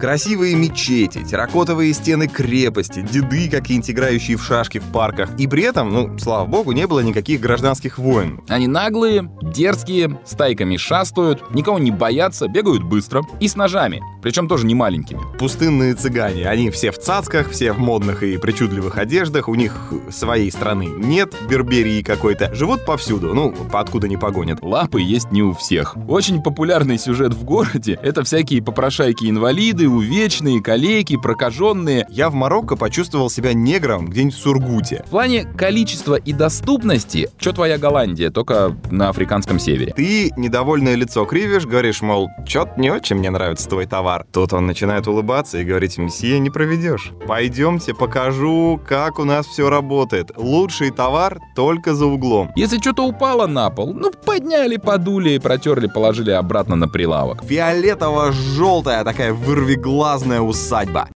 Красивые мечети, терракотовые стены крепости, деды какие-нибудь играющие в шашки в парках. И при этом, ну, слава богу, не было никаких гражданских войн. Они наглые, дерзкие, стайками шастают, никого не боятся, бегают быстро и с ножами, причем тоже не маленькими. Пустынные цыгане, они все в цацках, все в модных и причудливых одеждах, у них своей страны нет, Берберии какой-то, живут повсюду, ну, откуда не погонят. Лапы есть не у всех. Очень популярный сюжет в городе — это всякие попрошайки-инвалиды, увечные, калеки, прокаженные. Я в Марокко почувствовал себя негром где-нибудь в Сургуте. В плане количества и доступности, что твоя Голландия, только на африканском севере. Ты недовольное лицо кривишь, говоришь, мол, чё-то не очень мне нравится твой товар. Тут он начинает улыбаться и говорить, месье, не проведешь. Пойдемте, покажу, как у нас все работает. Лучший товар только за углом. Если что-то упало на пол, ну, подняли, подули, протерли, положили обратно на прилавок. Фиолетово-желтая такая вырвиглазная усадьба.